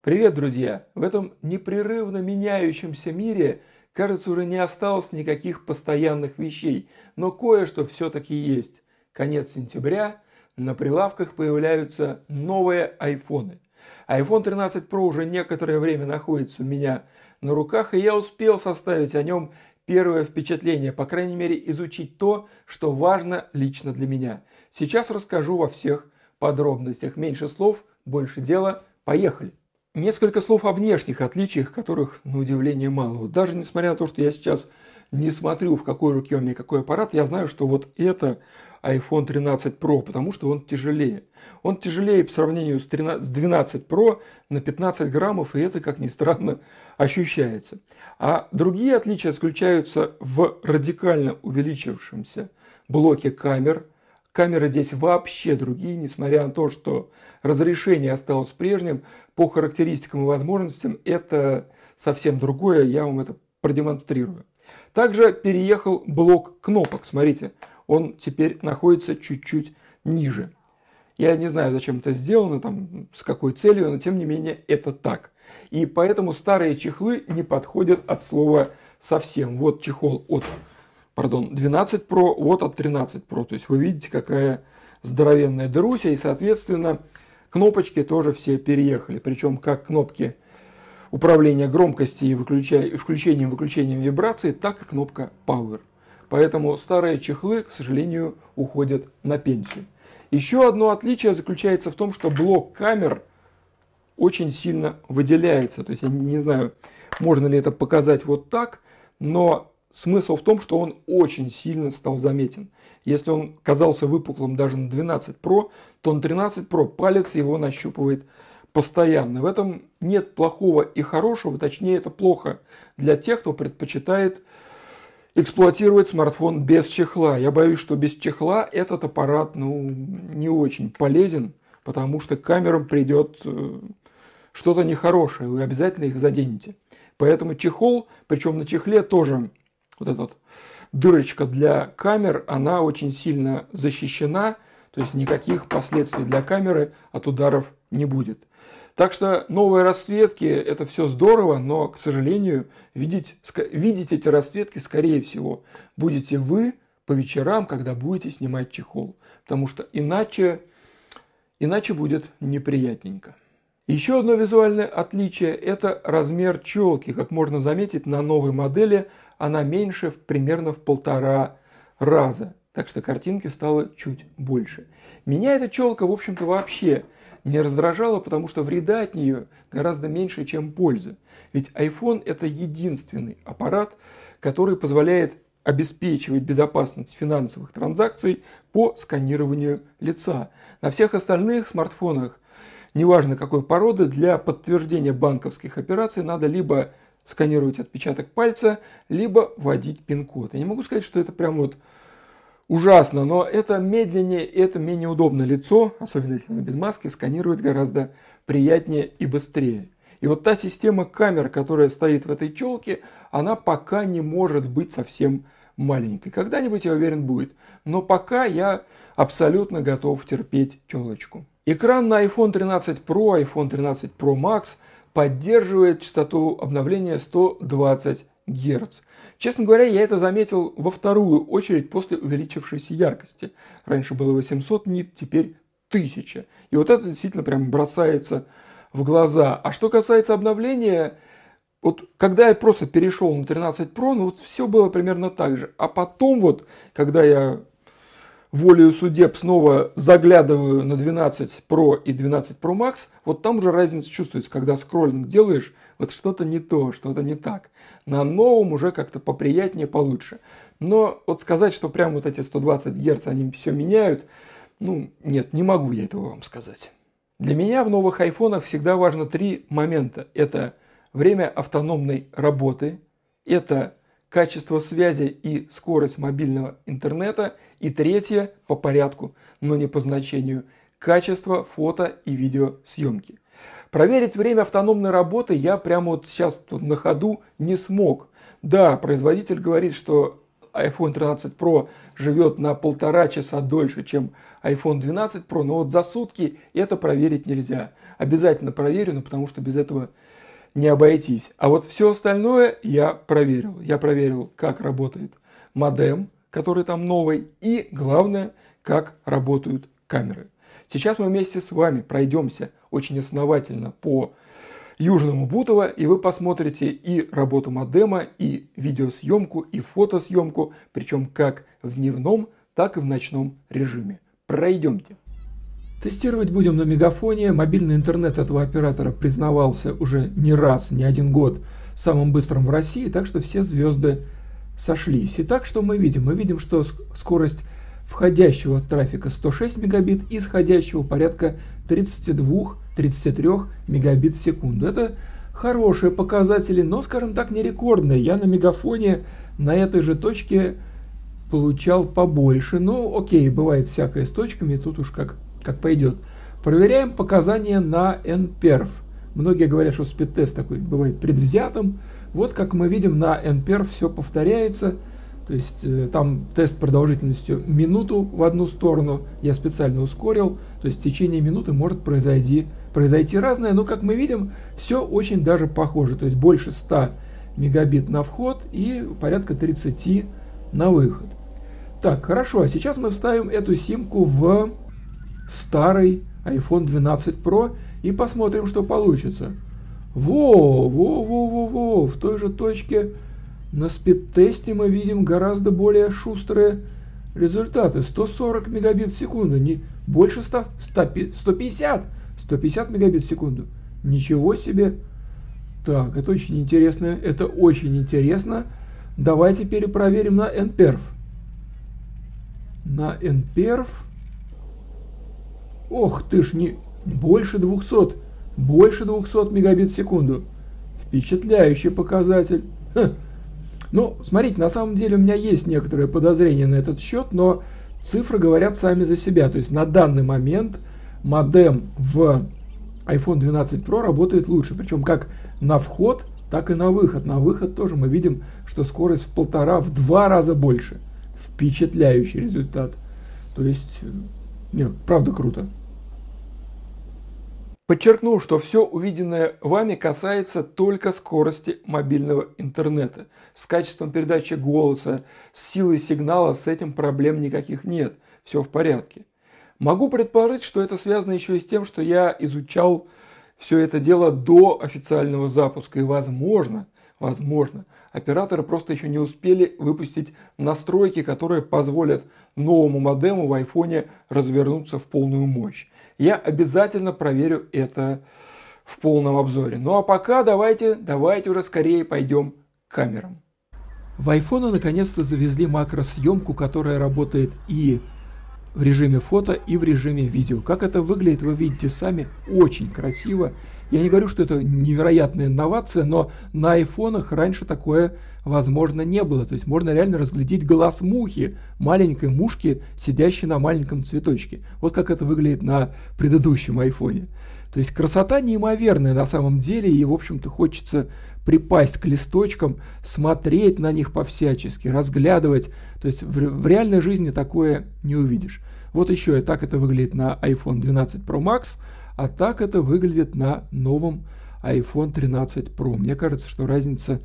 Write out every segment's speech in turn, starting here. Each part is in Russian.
Привет, друзья! В этом непрерывно меняющемся мире, кажется, уже не осталось никаких постоянных вещей, но кое-что все-таки есть. Конец сентября, на прилавках появляются новые айфоны. iPhone 13 Pro уже некоторое время находится у меня на руках, и я успел составить о нем первое впечатление, по крайней мере изучить то, что важно лично для меня. Сейчас расскажу во всех подробностях. Меньше слов, больше дела. Поехали! Несколько слов о внешних отличиях, которых, на удивление, мало. Даже несмотря на то, что я сейчас не смотрю, в какой руке у меня какой аппарат, я знаю, что вот это iPhone 13 Pro, потому что он тяжелее. Он тяжелее по сравнению с, 13, с 12 Pro на 15 граммов, и это, как ни странно, ощущается. А другие отличия заключаются в радикально увеличившемся блоке камер – Камеры здесь вообще другие, несмотря на то, что разрешение осталось прежним, по характеристикам и возможностям это совсем другое, я вам это продемонстрирую. Также переехал блок кнопок, смотрите, он теперь находится чуть-чуть ниже. Я не знаю, зачем это сделано, там, с какой целью, но тем не менее это так. И поэтому старые чехлы не подходят от слова совсем. Вот чехол от пардон, 12 Pro, вот от 13 Pro. То есть вы видите, какая здоровенная Даруся, и, соответственно, кнопочки тоже все переехали. Причем как кнопки управления громкостью и включением выключением вибрации, так и кнопка Power. Поэтому старые чехлы, к сожалению, уходят на пенсию. Еще одно отличие заключается в том, что блок камер очень сильно выделяется. То есть я не знаю, можно ли это показать вот так, но Смысл в том, что он очень сильно стал заметен. Если он казался выпуклым даже на 12 Pro, то на 13 Pro палец его нащупывает постоянно. В этом нет плохого и хорошего, точнее это плохо для тех, кто предпочитает эксплуатировать смартфон без чехла. Я боюсь, что без чехла этот аппарат ну, не очень полезен, потому что камерам придет э, что-то нехорошее, вы обязательно их заденете. Поэтому чехол, причем на чехле тоже вот эта дырочка для камер, она очень сильно защищена, то есть никаких последствий для камеры от ударов не будет. Так что новые расцветки это все здорово, но, к сожалению, видеть, видеть эти расцветки, скорее всего, будете вы по вечерам, когда будете снимать чехол. Потому что иначе, иначе будет неприятненько. Еще одно визуальное отличие – это размер челки. Как можно заметить, на новой модели она меньше в, примерно в полтора раза. Так что картинки стало чуть больше. Меня эта челка, в общем-то, вообще не раздражала, потому что вреда от нее гораздо меньше, чем пользы. Ведь iPhone это единственный аппарат, который позволяет обеспечивать безопасность финансовых транзакций по сканированию лица. На всех остальных смартфонах, неважно какой породы, для подтверждения банковских операций надо либо сканировать отпечаток пальца, либо вводить пин-код. Я не могу сказать, что это прям вот ужасно, но это медленнее, это менее удобно. Лицо, особенно если оно без маски, сканировать гораздо приятнее и быстрее. И вот та система камер, которая стоит в этой челке, она пока не может быть совсем маленькой. Когда-нибудь, я уверен, будет. Но пока я абсолютно готов терпеть челочку. Экран на iPhone 13 Pro, iPhone 13 Pro Max – поддерживает частоту обновления 120 Гц. Честно говоря, я это заметил во вторую очередь после увеличившейся яркости. Раньше было 800 нит, теперь 1000. И вот это действительно прям бросается в глаза. А что касается обновления, вот когда я просто перешел на 13 Pro, ну вот все было примерно так же. А потом вот, когда я волею судеб снова заглядываю на 12 Pro и 12 Pro Max, вот там уже разница чувствуется, когда скроллинг делаешь, вот что-то не то, что-то не так. На новом уже как-то поприятнее, получше. Но вот сказать, что прям вот эти 120 Гц, они все меняют, ну, нет, не могу я этого вам сказать. Для меня в новых айфонах всегда важно три момента. Это время автономной работы, это качество связи и скорость мобильного интернета. И третье, по порядку, но не по значению, качество фото и видеосъемки. Проверить время автономной работы я прямо вот сейчас тут на ходу не смог. Да, производитель говорит, что iPhone 13 Pro живет на полтора часа дольше, чем iPhone 12 Pro, но вот за сутки это проверить нельзя. Обязательно проверю, но потому что без этого не обойтись. А вот все остальное я проверил. Я проверил, как работает модем, который там новый, и главное, как работают камеры. Сейчас мы вместе с вами пройдемся очень основательно по Южному Бутово, и вы посмотрите и работу модема, и видеосъемку, и фотосъемку, причем как в дневном, так и в ночном режиме. Пройдемте. Тестировать будем на Мегафоне. Мобильный интернет этого оператора признавался уже не раз, не один год самым быстрым в России, так что все звезды сошлись. Итак, что мы видим? Мы видим, что скорость входящего трафика 106 мегабит, исходящего порядка 32-33 мегабит в секунду. Это хорошие показатели, но, скажем так, не рекордные. Я на мегафоне на этой же точке получал побольше. Ну, окей, бывает всякое с точками, тут уж как, как пойдет. Проверяем показания на NPerf. Многие говорят, что спид-тест такой бывает предвзятым. Вот как мы видим на NPerf все повторяется. То есть э, там тест продолжительностью минуту в одну сторону, я специально ускорил, то есть в течение минуты может произойти, произойти разное, но как мы видим, все очень даже похоже, то есть больше 100 мегабит на вход и порядка 30 на выход. Так, хорошо, а сейчас мы вставим эту симку в старый iPhone 12 Pro и посмотрим, что получится. Во, во, во, во, во, в той же точке на спид-тесте мы видим гораздо более шустрые результаты. 140 мегабит в секунду, не больше 100, 150, 150 мегабит в секунду. Ничего себе. Так, это очень интересно, это очень интересно. Давайте перепроверим на NPerf. На NPerf. Ох ты ж, не больше 200, больше 200 мегабит в секунду. Впечатляющий показатель. Ха. Ну, смотрите, на самом деле у меня есть некоторые подозрения на этот счет, но цифры говорят сами за себя. То есть на данный момент модем в iPhone 12 Pro работает лучше. Причем как на вход, так и на выход. На выход тоже мы видим, что скорость в полтора, в два раза больше. Впечатляющий результат. То есть, нет, правда круто. Подчеркну, что все увиденное вами касается только скорости мобильного интернета. С качеством передачи голоса, с силой сигнала с этим проблем никаких нет. Все в порядке. Могу предположить, что это связано еще и с тем, что я изучал все это дело до официального запуска. И возможно, возможно, операторы просто еще не успели выпустить настройки, которые позволят новому модему в айфоне развернуться в полную мощь я обязательно проверю это в полном обзоре. Ну а пока давайте, давайте уже скорее пойдем к камерам. В iPhone наконец-то завезли макросъемку, которая работает и в режиме фото, и в режиме видео. Как это выглядит, вы видите сами, очень красиво. Я не говорю, что это невероятная инновация, но на айфонах раньше такое возможно не было. То есть можно реально разглядеть глаз мухи, маленькой мушки, сидящей на маленьком цветочке. Вот как это выглядит на предыдущем айфоне. То есть красота неимоверная на самом деле, и, в общем-то, хочется припасть к листочкам, смотреть на них по-всячески, разглядывать. То есть в, в реальной жизни такое не увидишь. Вот еще и так это выглядит на iPhone 12 Pro Max, а так это выглядит на новом iPhone 13 Pro. Мне кажется, что разница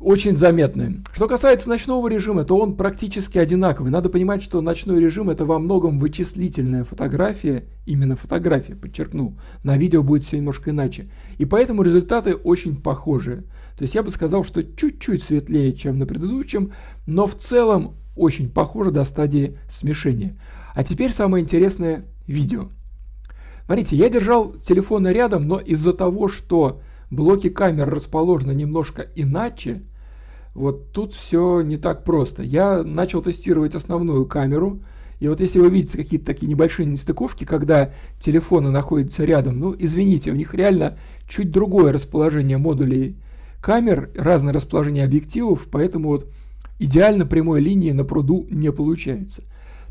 очень заметные. Что касается ночного режима, то он практически одинаковый. Надо понимать, что ночной режим это во многом вычислительная фотография, именно фотография, подчеркну. На видео будет все немножко иначе. И поэтому результаты очень похожие. То есть я бы сказал, что чуть-чуть светлее, чем на предыдущем, но в целом очень похоже до стадии смешения. А теперь самое интересное видео. Смотрите, я держал телефон рядом, но из-за того, что блоки камер расположены немножко иначе, вот тут все не так просто. Я начал тестировать основную камеру, и вот если вы видите какие-то такие небольшие нестыковки, когда телефоны находятся рядом, ну, извините, у них реально чуть другое расположение модулей камер, разное расположение объективов, поэтому вот идеально прямой линии на пруду не получается.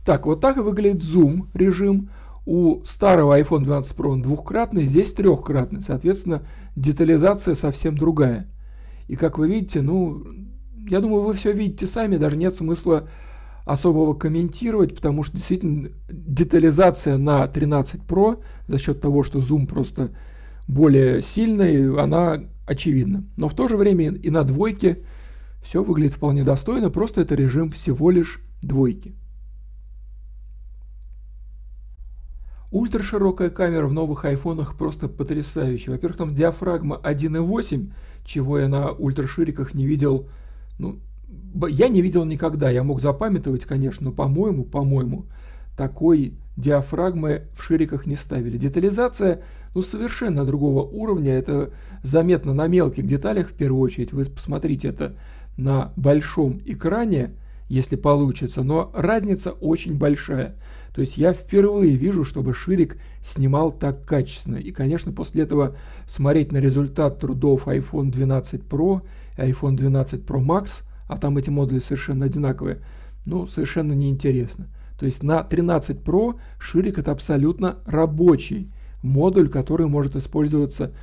Так, вот так выглядит зум режим. У старого iPhone 12 Pro он двухкратный, здесь трехкратный, соответственно, детализация совсем другая. И как вы видите, ну, я думаю, вы все видите сами, даже нет смысла особого комментировать, потому что действительно детализация на 13 Pro за счет того, что зум просто более сильный, она очевидна. Но в то же время и на двойке все выглядит вполне достойно, просто это режим всего лишь двойки. Ультраширокая камера в новых айфонах просто потрясающая. Во-первых, там диафрагма 1.8, чего я на ультрашириках не видел, ну, я не видел никогда, я мог запамятовать, конечно, но, по-моему, по-моему, такой диафрагмы в шириках не ставили. Детализация, ну, совершенно другого уровня, это заметно на мелких деталях в первую очередь. Вы посмотрите это на большом экране, если получится, но разница очень большая. То есть я впервые вижу, чтобы Ширик снимал так качественно. И, конечно, после этого смотреть на результат трудов iPhone 12 Pro и iPhone 12 Pro Max, а там эти модули совершенно одинаковые, ну, совершенно неинтересно. То есть на 13 Pro Ширик это абсолютно рабочий модуль, который может использоваться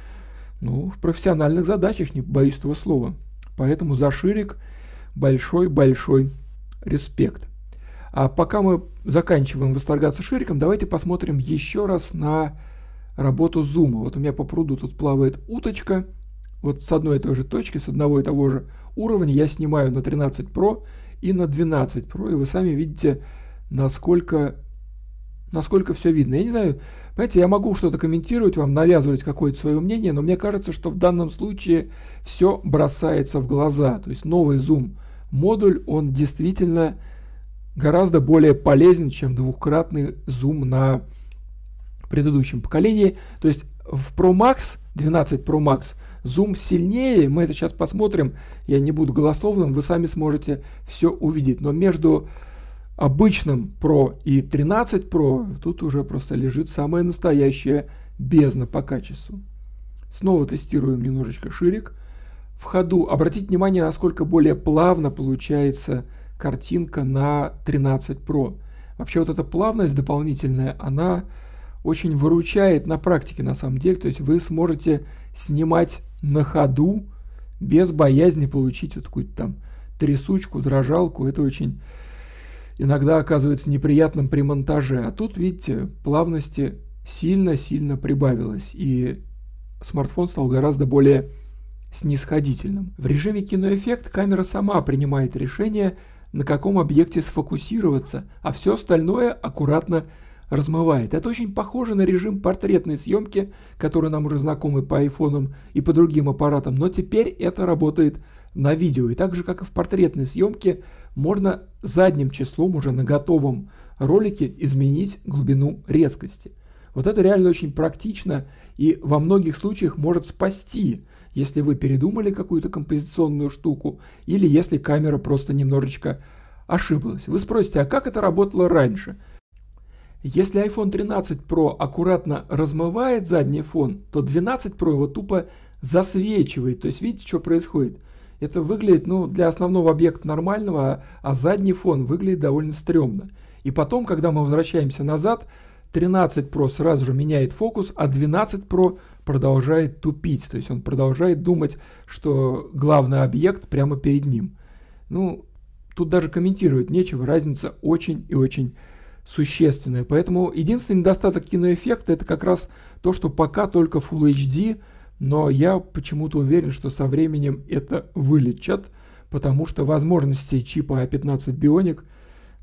ну, в профессиональных задачах, не боюсь этого слова. Поэтому за Ширик большой-большой респект. А пока мы заканчиваем восторгаться шириком, давайте посмотрим еще раз на работу зума. Вот у меня по пруду тут плавает уточка. Вот с одной и той же точки, с одного и того же уровня я снимаю на 13 Pro и на 12 Pro. И вы сами видите, насколько, насколько все видно. Я не знаю, понимаете, я могу что-то комментировать вам, навязывать какое-то свое мнение, но мне кажется, что в данном случае все бросается в глаза. То есть новый зум модуль, он действительно гораздо более полезен, чем двухкратный зум на предыдущем поколении. То есть в Pro Max, 12 Pro Max, зум сильнее, мы это сейчас посмотрим, я не буду голословным, вы сами сможете все увидеть. Но между обычным Pro и 13 Pro тут уже просто лежит самая настоящая бездна по качеству. Снова тестируем немножечко ширик. В ходу обратите внимание, насколько более плавно получается картинка на 13 Pro. Вообще вот эта плавность дополнительная, она очень выручает на практике на самом деле. То есть вы сможете снимать на ходу без боязни получить вот какую-то там трясучку, дрожалку. Это очень иногда оказывается неприятным при монтаже. А тут, видите, плавности сильно-сильно прибавилось. И смартфон стал гораздо более снисходительным. В режиме киноэффект камера сама принимает решение, на каком объекте сфокусироваться, а все остальное аккуратно размывает. Это очень похоже на режим портретной съемки, который нам уже знакомы по айфонам и по другим аппаратам, но теперь это работает на видео. И так же, как и в портретной съемке, можно задним числом уже на готовом ролике изменить глубину резкости. Вот это реально очень практично и во многих случаях может спасти если вы передумали какую-то композиционную штуку, или если камера просто немножечко ошиблась. Вы спросите, а как это работало раньше? Если iPhone 13 Pro аккуратно размывает задний фон, то 12 Pro его тупо засвечивает. То есть видите, что происходит? Это выглядит, ну, для основного объекта нормального, а задний фон выглядит довольно стрёмно. И потом, когда мы возвращаемся назад, 13 Pro сразу же меняет фокус, а 12 Pro продолжает тупить. То есть он продолжает думать, что главный объект прямо перед ним. Ну, тут даже комментировать нечего, разница очень и очень существенная. Поэтому единственный недостаток киноэффекта это как раз то, что пока только Full HD, но я почему-то уверен, что со временем это вылечат, потому что возможностей чипа A15 Bionic,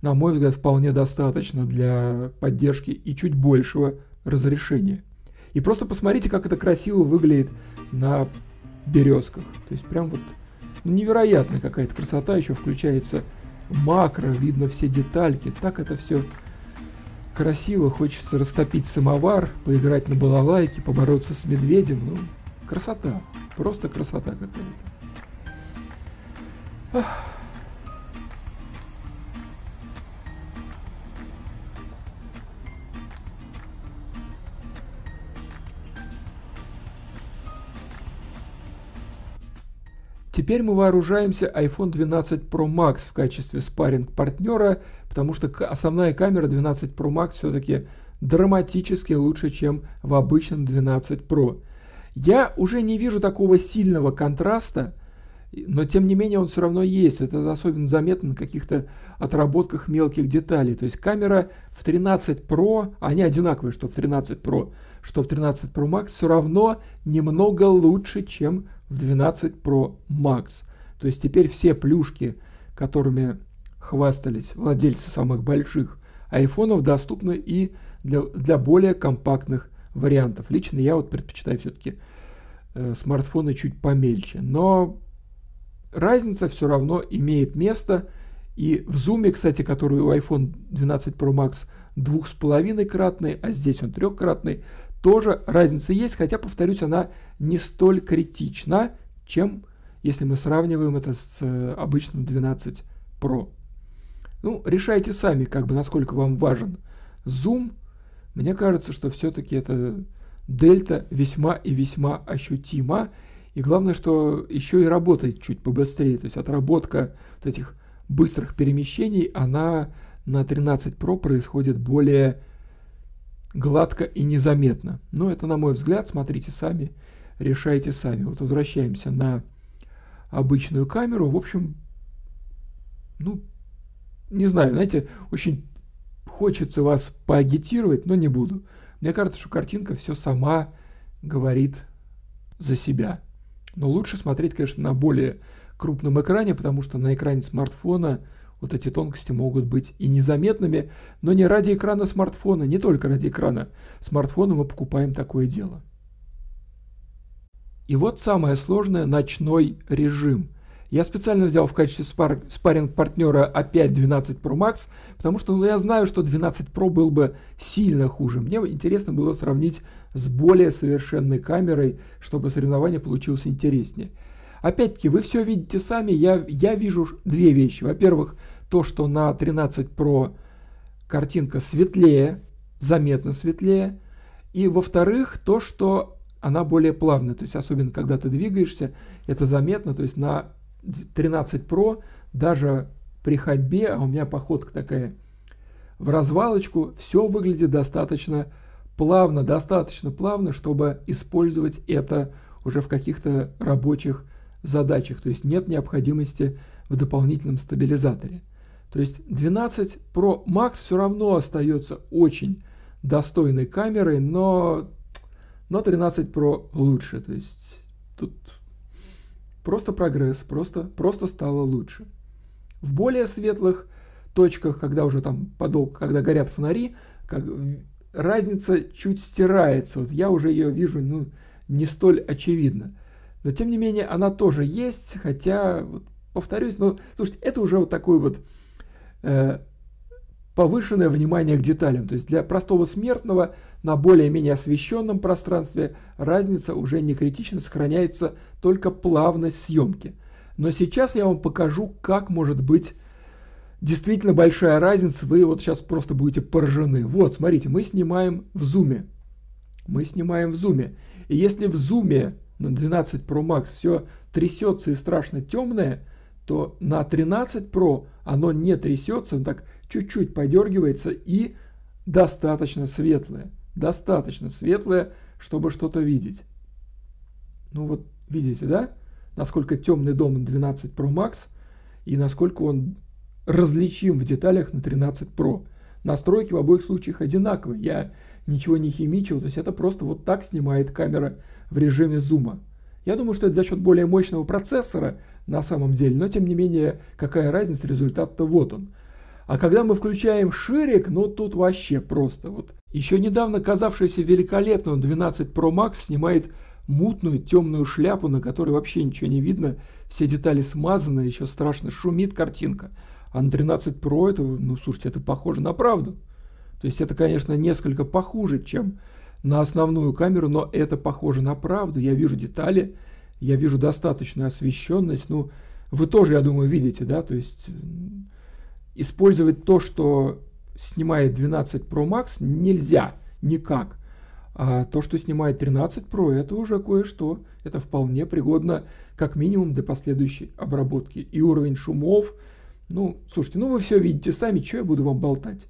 на мой взгляд, вполне достаточно для поддержки и чуть большего разрешения. И просто посмотрите, как это красиво выглядит на березках. То есть прям вот невероятная какая-то красота, еще включается макро, видно все детальки. Так это все красиво, хочется растопить самовар, поиграть на балалайке, побороться с медведем. Ну, красота, просто красота какая-то. Теперь мы вооружаемся iPhone 12 Pro Max в качестве спарринг-партнера, потому что основная камера 12 Pro Max все-таки драматически лучше, чем в обычном 12 Pro. Я уже не вижу такого сильного контраста но тем не менее он все равно есть. Это особенно заметно на каких-то отработках мелких деталей. То есть камера в 13 Pro, они одинаковые, что в 13 Pro, что в 13 Pro Max, все равно немного лучше, чем в 12 Pro Max. То есть теперь все плюшки, которыми хвастались владельцы самых больших айфонов, доступны и для, для более компактных вариантов. Лично я вот предпочитаю все-таки э, смартфоны чуть помельче. Но разница все равно имеет место. И в зуме, кстати, который у iPhone 12 Pro Max двух с половиной кратный, а здесь он трехкратный, тоже разница есть, хотя, повторюсь, она не столь критична, чем если мы сравниваем это с э, обычным 12 Pro. Ну, решайте сами, как бы, насколько вам важен зум. Мне кажется, что все-таки это дельта весьма и весьма ощутима. И главное, что еще и работает чуть побыстрее. То есть отработка вот этих быстрых перемещений, она на 13 Pro происходит более гладко и незаметно. Но это, на мой взгляд, смотрите сами, решайте сами. Вот возвращаемся на обычную камеру. В общем, ну, не знаю, знаете, очень хочется вас поагитировать, но не буду. Мне кажется, что картинка все сама говорит за себя. Но лучше смотреть, конечно, на более крупном экране, потому что на экране смартфона вот эти тонкости могут быть и незаметными, но не ради экрана смартфона, не только ради экрана смартфона мы покупаем такое дело. И вот самое сложное – ночной режим. Я специально взял в качестве спар- спарринг-партнера опять 12 Pro Max, потому что ну, я знаю, что 12 Pro был бы сильно хуже. Мне интересно было сравнить с более совершенной камерой, чтобы соревнование получилось интереснее. Опять-таки, вы все видите сами, я, я вижу две вещи. Во-первых, то, что на 13 Pro картинка светлее, заметно светлее. И во-вторых, то, что она более плавная, то есть особенно когда ты двигаешься, это заметно, то есть на 13 Pro даже при ходьбе, а у меня походка такая в развалочку, все выглядит достаточно плавно, достаточно плавно, чтобы использовать это уже в каких-то рабочих задачах. То есть нет необходимости в дополнительном стабилизаторе. То есть 12 Pro Max все равно остается очень достойной камерой, но, но 13 Pro лучше. То есть тут Просто прогресс, просто, просто стало лучше. В более светлых точках, когда уже там подол, когда горят фонари, как, разница чуть стирается. Вот я уже ее вижу ну, не столь очевидно. Но тем не менее она тоже есть, хотя, вот, повторюсь, ну, слушайте, это уже вот такой вот э, повышенное внимание к деталям. То есть для простого смертного на более-менее освещенном пространстве разница уже не критично, сохраняется только плавность съемки. Но сейчас я вам покажу, как может быть действительно большая разница. Вы вот сейчас просто будете поражены. Вот, смотрите, мы снимаем в зуме. Мы снимаем в зуме. И если в зуме на 12 Pro Max все трясется и страшно темное, то на 13 Pro оно не трясется, он так чуть-чуть подергивается и достаточно светлое. Достаточно светлое, чтобы что-то видеть. Ну вот, видите, да? Насколько темный дом 12 Pro Max и насколько он различим в деталях на 13 Pro. Настройки в обоих случаях одинаковые. Я ничего не химичил, то есть это просто вот так снимает камера в режиме зума. Я думаю, что это за счет более мощного процессора на самом деле, но тем не менее, какая разница, результат-то вот он. А когда мы включаем ширик, ну тут вообще просто вот. Еще недавно казавшийся великолепным 12 Pro Max снимает мутную темную шляпу, на которой вообще ничего не видно, все детали смазаны, еще страшно шумит картинка. А на 13 Pro это, ну слушайте, это похоже на правду. То есть это, конечно, несколько похуже, чем на основную камеру, но это похоже на правду. Я вижу детали, я вижу достаточную освещенность. Ну, вы тоже, я думаю, видите, да, то есть использовать то, что снимает 12 Pro Max, нельзя никак. А то, что снимает 13 Pro, это уже кое-что. Это вполне пригодно как минимум для последующей обработки. И уровень шумов. Ну, слушайте, ну вы все видите сами, что я буду вам болтать.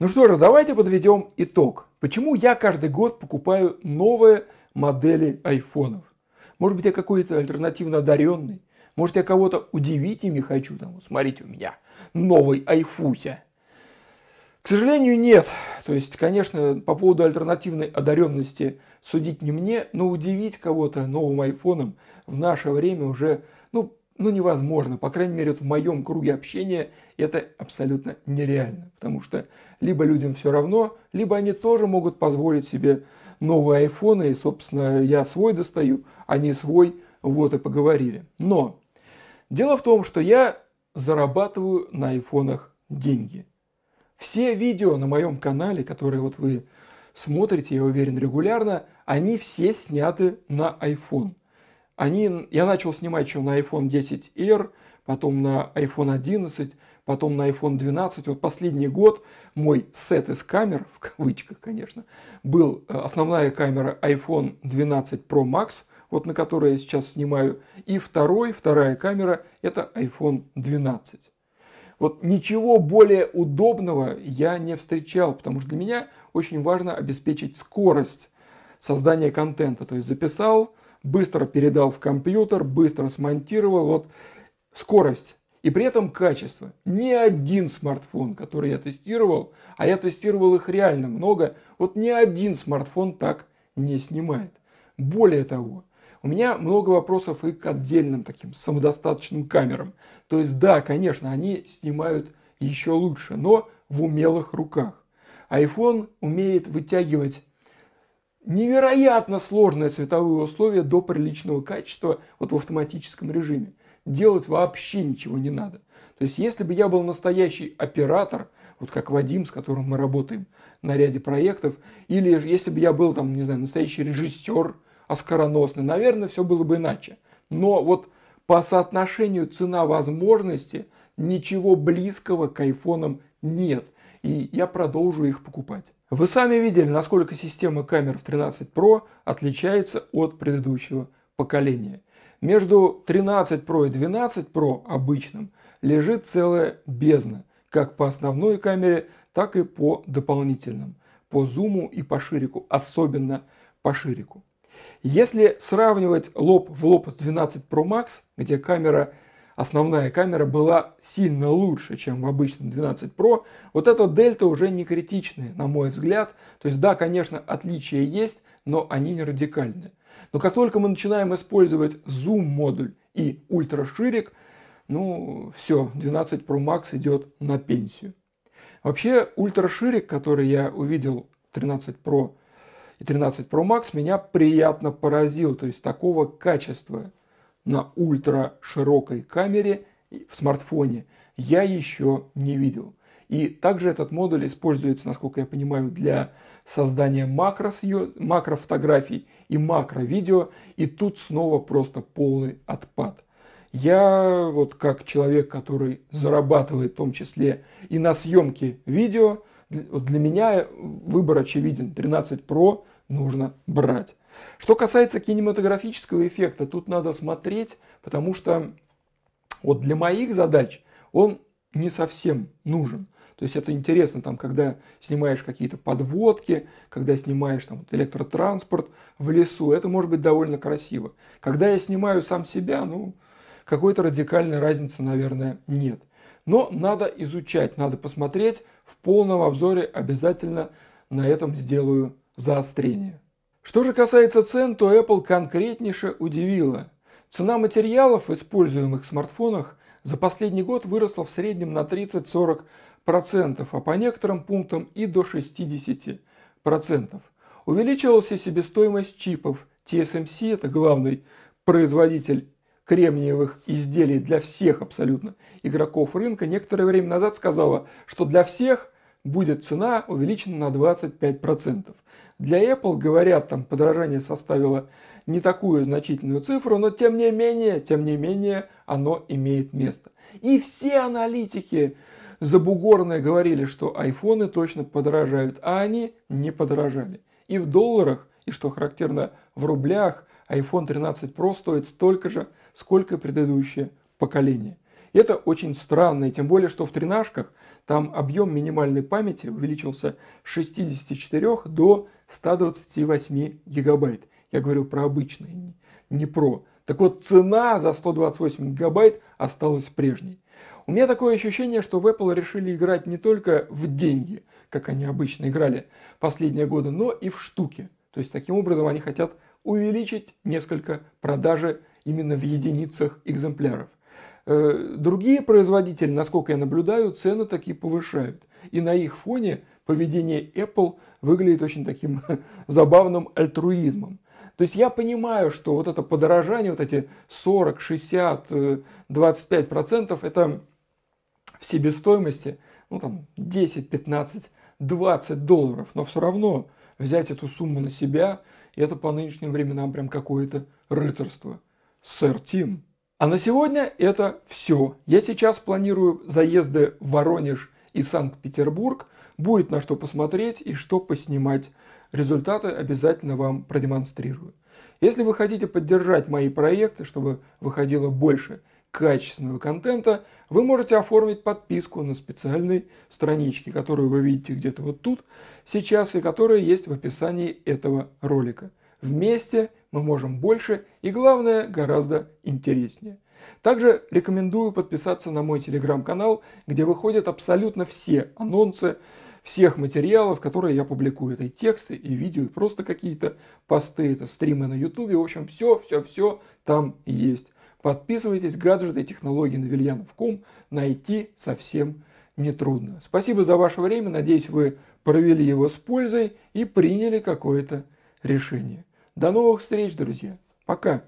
Ну что же, давайте подведем итог. Почему я каждый год покупаю новые модели айфонов? Может быть, я какой-то альтернативно одаренный? Может, я кого-то удивить ими хочу? Там, вот смотрите, у меня новый айфуся. К сожалению, нет. То есть, конечно, по поводу альтернативной одаренности судить не мне, но удивить кого-то новым айфоном в наше время уже, ну, невозможно. По крайней мере, вот в моем круге общения это абсолютно нереально. Потому что либо людям все равно, либо они тоже могут позволить себе новые айфоны. И, собственно, я свой достаю, а не свой. Вот и поговорили. Но дело в том, что я зарабатываю на айфонах деньги. Все видео на моем канале, которые вот вы смотрите, я уверен, регулярно, они все сняты на iPhone. Они, я начал снимать еще на iPhone 10R, потом на iPhone 11, потом на iPhone 12. Вот последний год мой сет из камер, в кавычках, конечно, был э, основная камера iPhone 12 Pro Max, вот на которой я сейчас снимаю, и второй, вторая камера это iPhone 12. Вот ничего более удобного я не встречал, потому что для меня очень важно обеспечить скорость создания контента. То есть записал, быстро передал в компьютер, быстро смонтировал. Вот скорость и при этом качество. Ни один смартфон, который я тестировал, а я тестировал их реально много, вот ни один смартфон так не снимает. Более того, у меня много вопросов и к отдельным таким самодостаточным камерам. То есть да, конечно, они снимают еще лучше, но в умелых руках. iPhone умеет вытягивать невероятно сложные световые условия до приличного качества вот в автоматическом режиме. Делать вообще ничего не надо. То есть, если бы я был настоящий оператор, вот как Вадим, с которым мы работаем на ряде проектов, или если бы я был там, не знаю, настоящий режиссер оскароносный, наверное, все было бы иначе. Но вот по соотношению цена-возможности ничего близкого к айфонам нет. И я продолжу их покупать. Вы сами видели, насколько система камер в 13 Pro отличается от предыдущего поколения. Между 13 Pro и 12 Pro обычным лежит целая бездна, как по основной камере, так и по дополнительным, по зуму и по ширику, особенно по ширику. Если сравнивать лоб в лоб с 12 Pro Max, где камера основная камера была сильно лучше, чем в обычном 12 Pro, вот эта дельта уже не критичная, на мой взгляд. То есть да, конечно, отличия есть, но они не радикальные. Но как только мы начинаем использовать зум-модуль и ультраширик, ну все, 12 Pro Max идет на пенсию. Вообще ультраширик, который я увидел 13 Pro и 13 Pro Max, меня приятно поразил. То есть такого качества на ультра широкой камере в смартфоне я еще не видел. И также этот модуль используется, насколько я понимаю, для создания макрос, макрофотографий и макровидео. И тут снова просто полный отпад. Я вот как человек, который зарабатывает в том числе и на съемке видео, для меня выбор очевиден. 13 Pro нужно брать. Что касается кинематографического эффекта, тут надо смотреть, потому что вот для моих задач он не совсем нужен. То есть это интересно, там, когда снимаешь какие-то подводки, когда снимаешь там, электротранспорт в лесу, это может быть довольно красиво. Когда я снимаю сам себя, ну, какой-то радикальной разницы, наверное, нет. Но надо изучать, надо посмотреть. В полном обзоре обязательно на этом сделаю заострение. Что же касается цен, то Apple конкретнейше удивила. Цена материалов, используемых в смартфонах, за последний год выросла в среднем на 30-40%, а по некоторым пунктам и до 60%. Увеличилась и себестоимость чипов. TSMC, это главный производитель кремниевых изделий для всех абсолютно игроков рынка, некоторое время назад сказала, что для всех будет цена увеличена на 25%. Для Apple, говорят, там подорожание составило не такую значительную цифру, но тем не менее, тем не менее, оно имеет место. И все аналитики забугорные говорили, что айфоны точно подорожают, а они не подорожали. И в долларах, и что характерно в рублях, iPhone 13 Pro стоит столько же, сколько предыдущее поколение. Это очень странно, и тем более, что в тренажках там объем минимальной памяти увеличился с 64 до 128 гигабайт. Я говорю про обычные, не про. Так вот, цена за 128 гигабайт осталась прежней. У меня такое ощущение, что в Apple решили играть не только в деньги, как они обычно играли последние годы, но и в штуки. То есть таким образом они хотят увеличить несколько продажи именно в единицах экземпляров. Э, другие производители, насколько я наблюдаю, цены такие повышают. И на их фоне поведение Apple выглядит очень таким забавным альтруизмом. То есть я понимаю, что вот это подорожание, вот эти 40, 60, 25 процентов, это в себестоимости, ну там 10, 15, 20 долларов. Но все равно взять эту сумму на себя, это по нынешним временам прям какое-то рыцарство. Сэр Тим. А на сегодня это все. Я сейчас планирую заезды в Воронеж и Санкт-Петербург. Будет на что посмотреть и что поснимать. Результаты обязательно вам продемонстрирую. Если вы хотите поддержать мои проекты, чтобы выходило больше качественного контента, вы можете оформить подписку на специальной страничке, которую вы видите где-то вот тут сейчас и которая есть в описании этого ролика. Вместе мы можем больше и, главное, гораздо интереснее. Также рекомендую подписаться на мой телеграм-канал, где выходят абсолютно все анонсы всех материалов, которые я публикую. Это и тексты, и видео, и просто какие-то посты, это стримы на ютубе. В общем, все, все, все там есть. Подписывайтесь, гаджеты и технологии на Вильянов.ком найти совсем нетрудно. Спасибо за ваше время, надеюсь, вы провели его с пользой и приняли какое-то решение. До новых встреч, друзья. Пока.